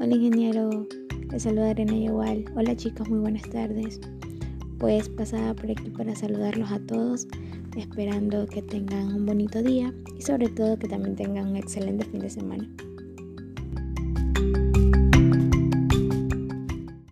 Hola ingeniero, les saluda Arena igual. Hola chicos, muy buenas tardes. Pues pasada por aquí para saludarlos a todos, esperando que tengan un bonito día y sobre todo que también tengan un excelente fin de semana.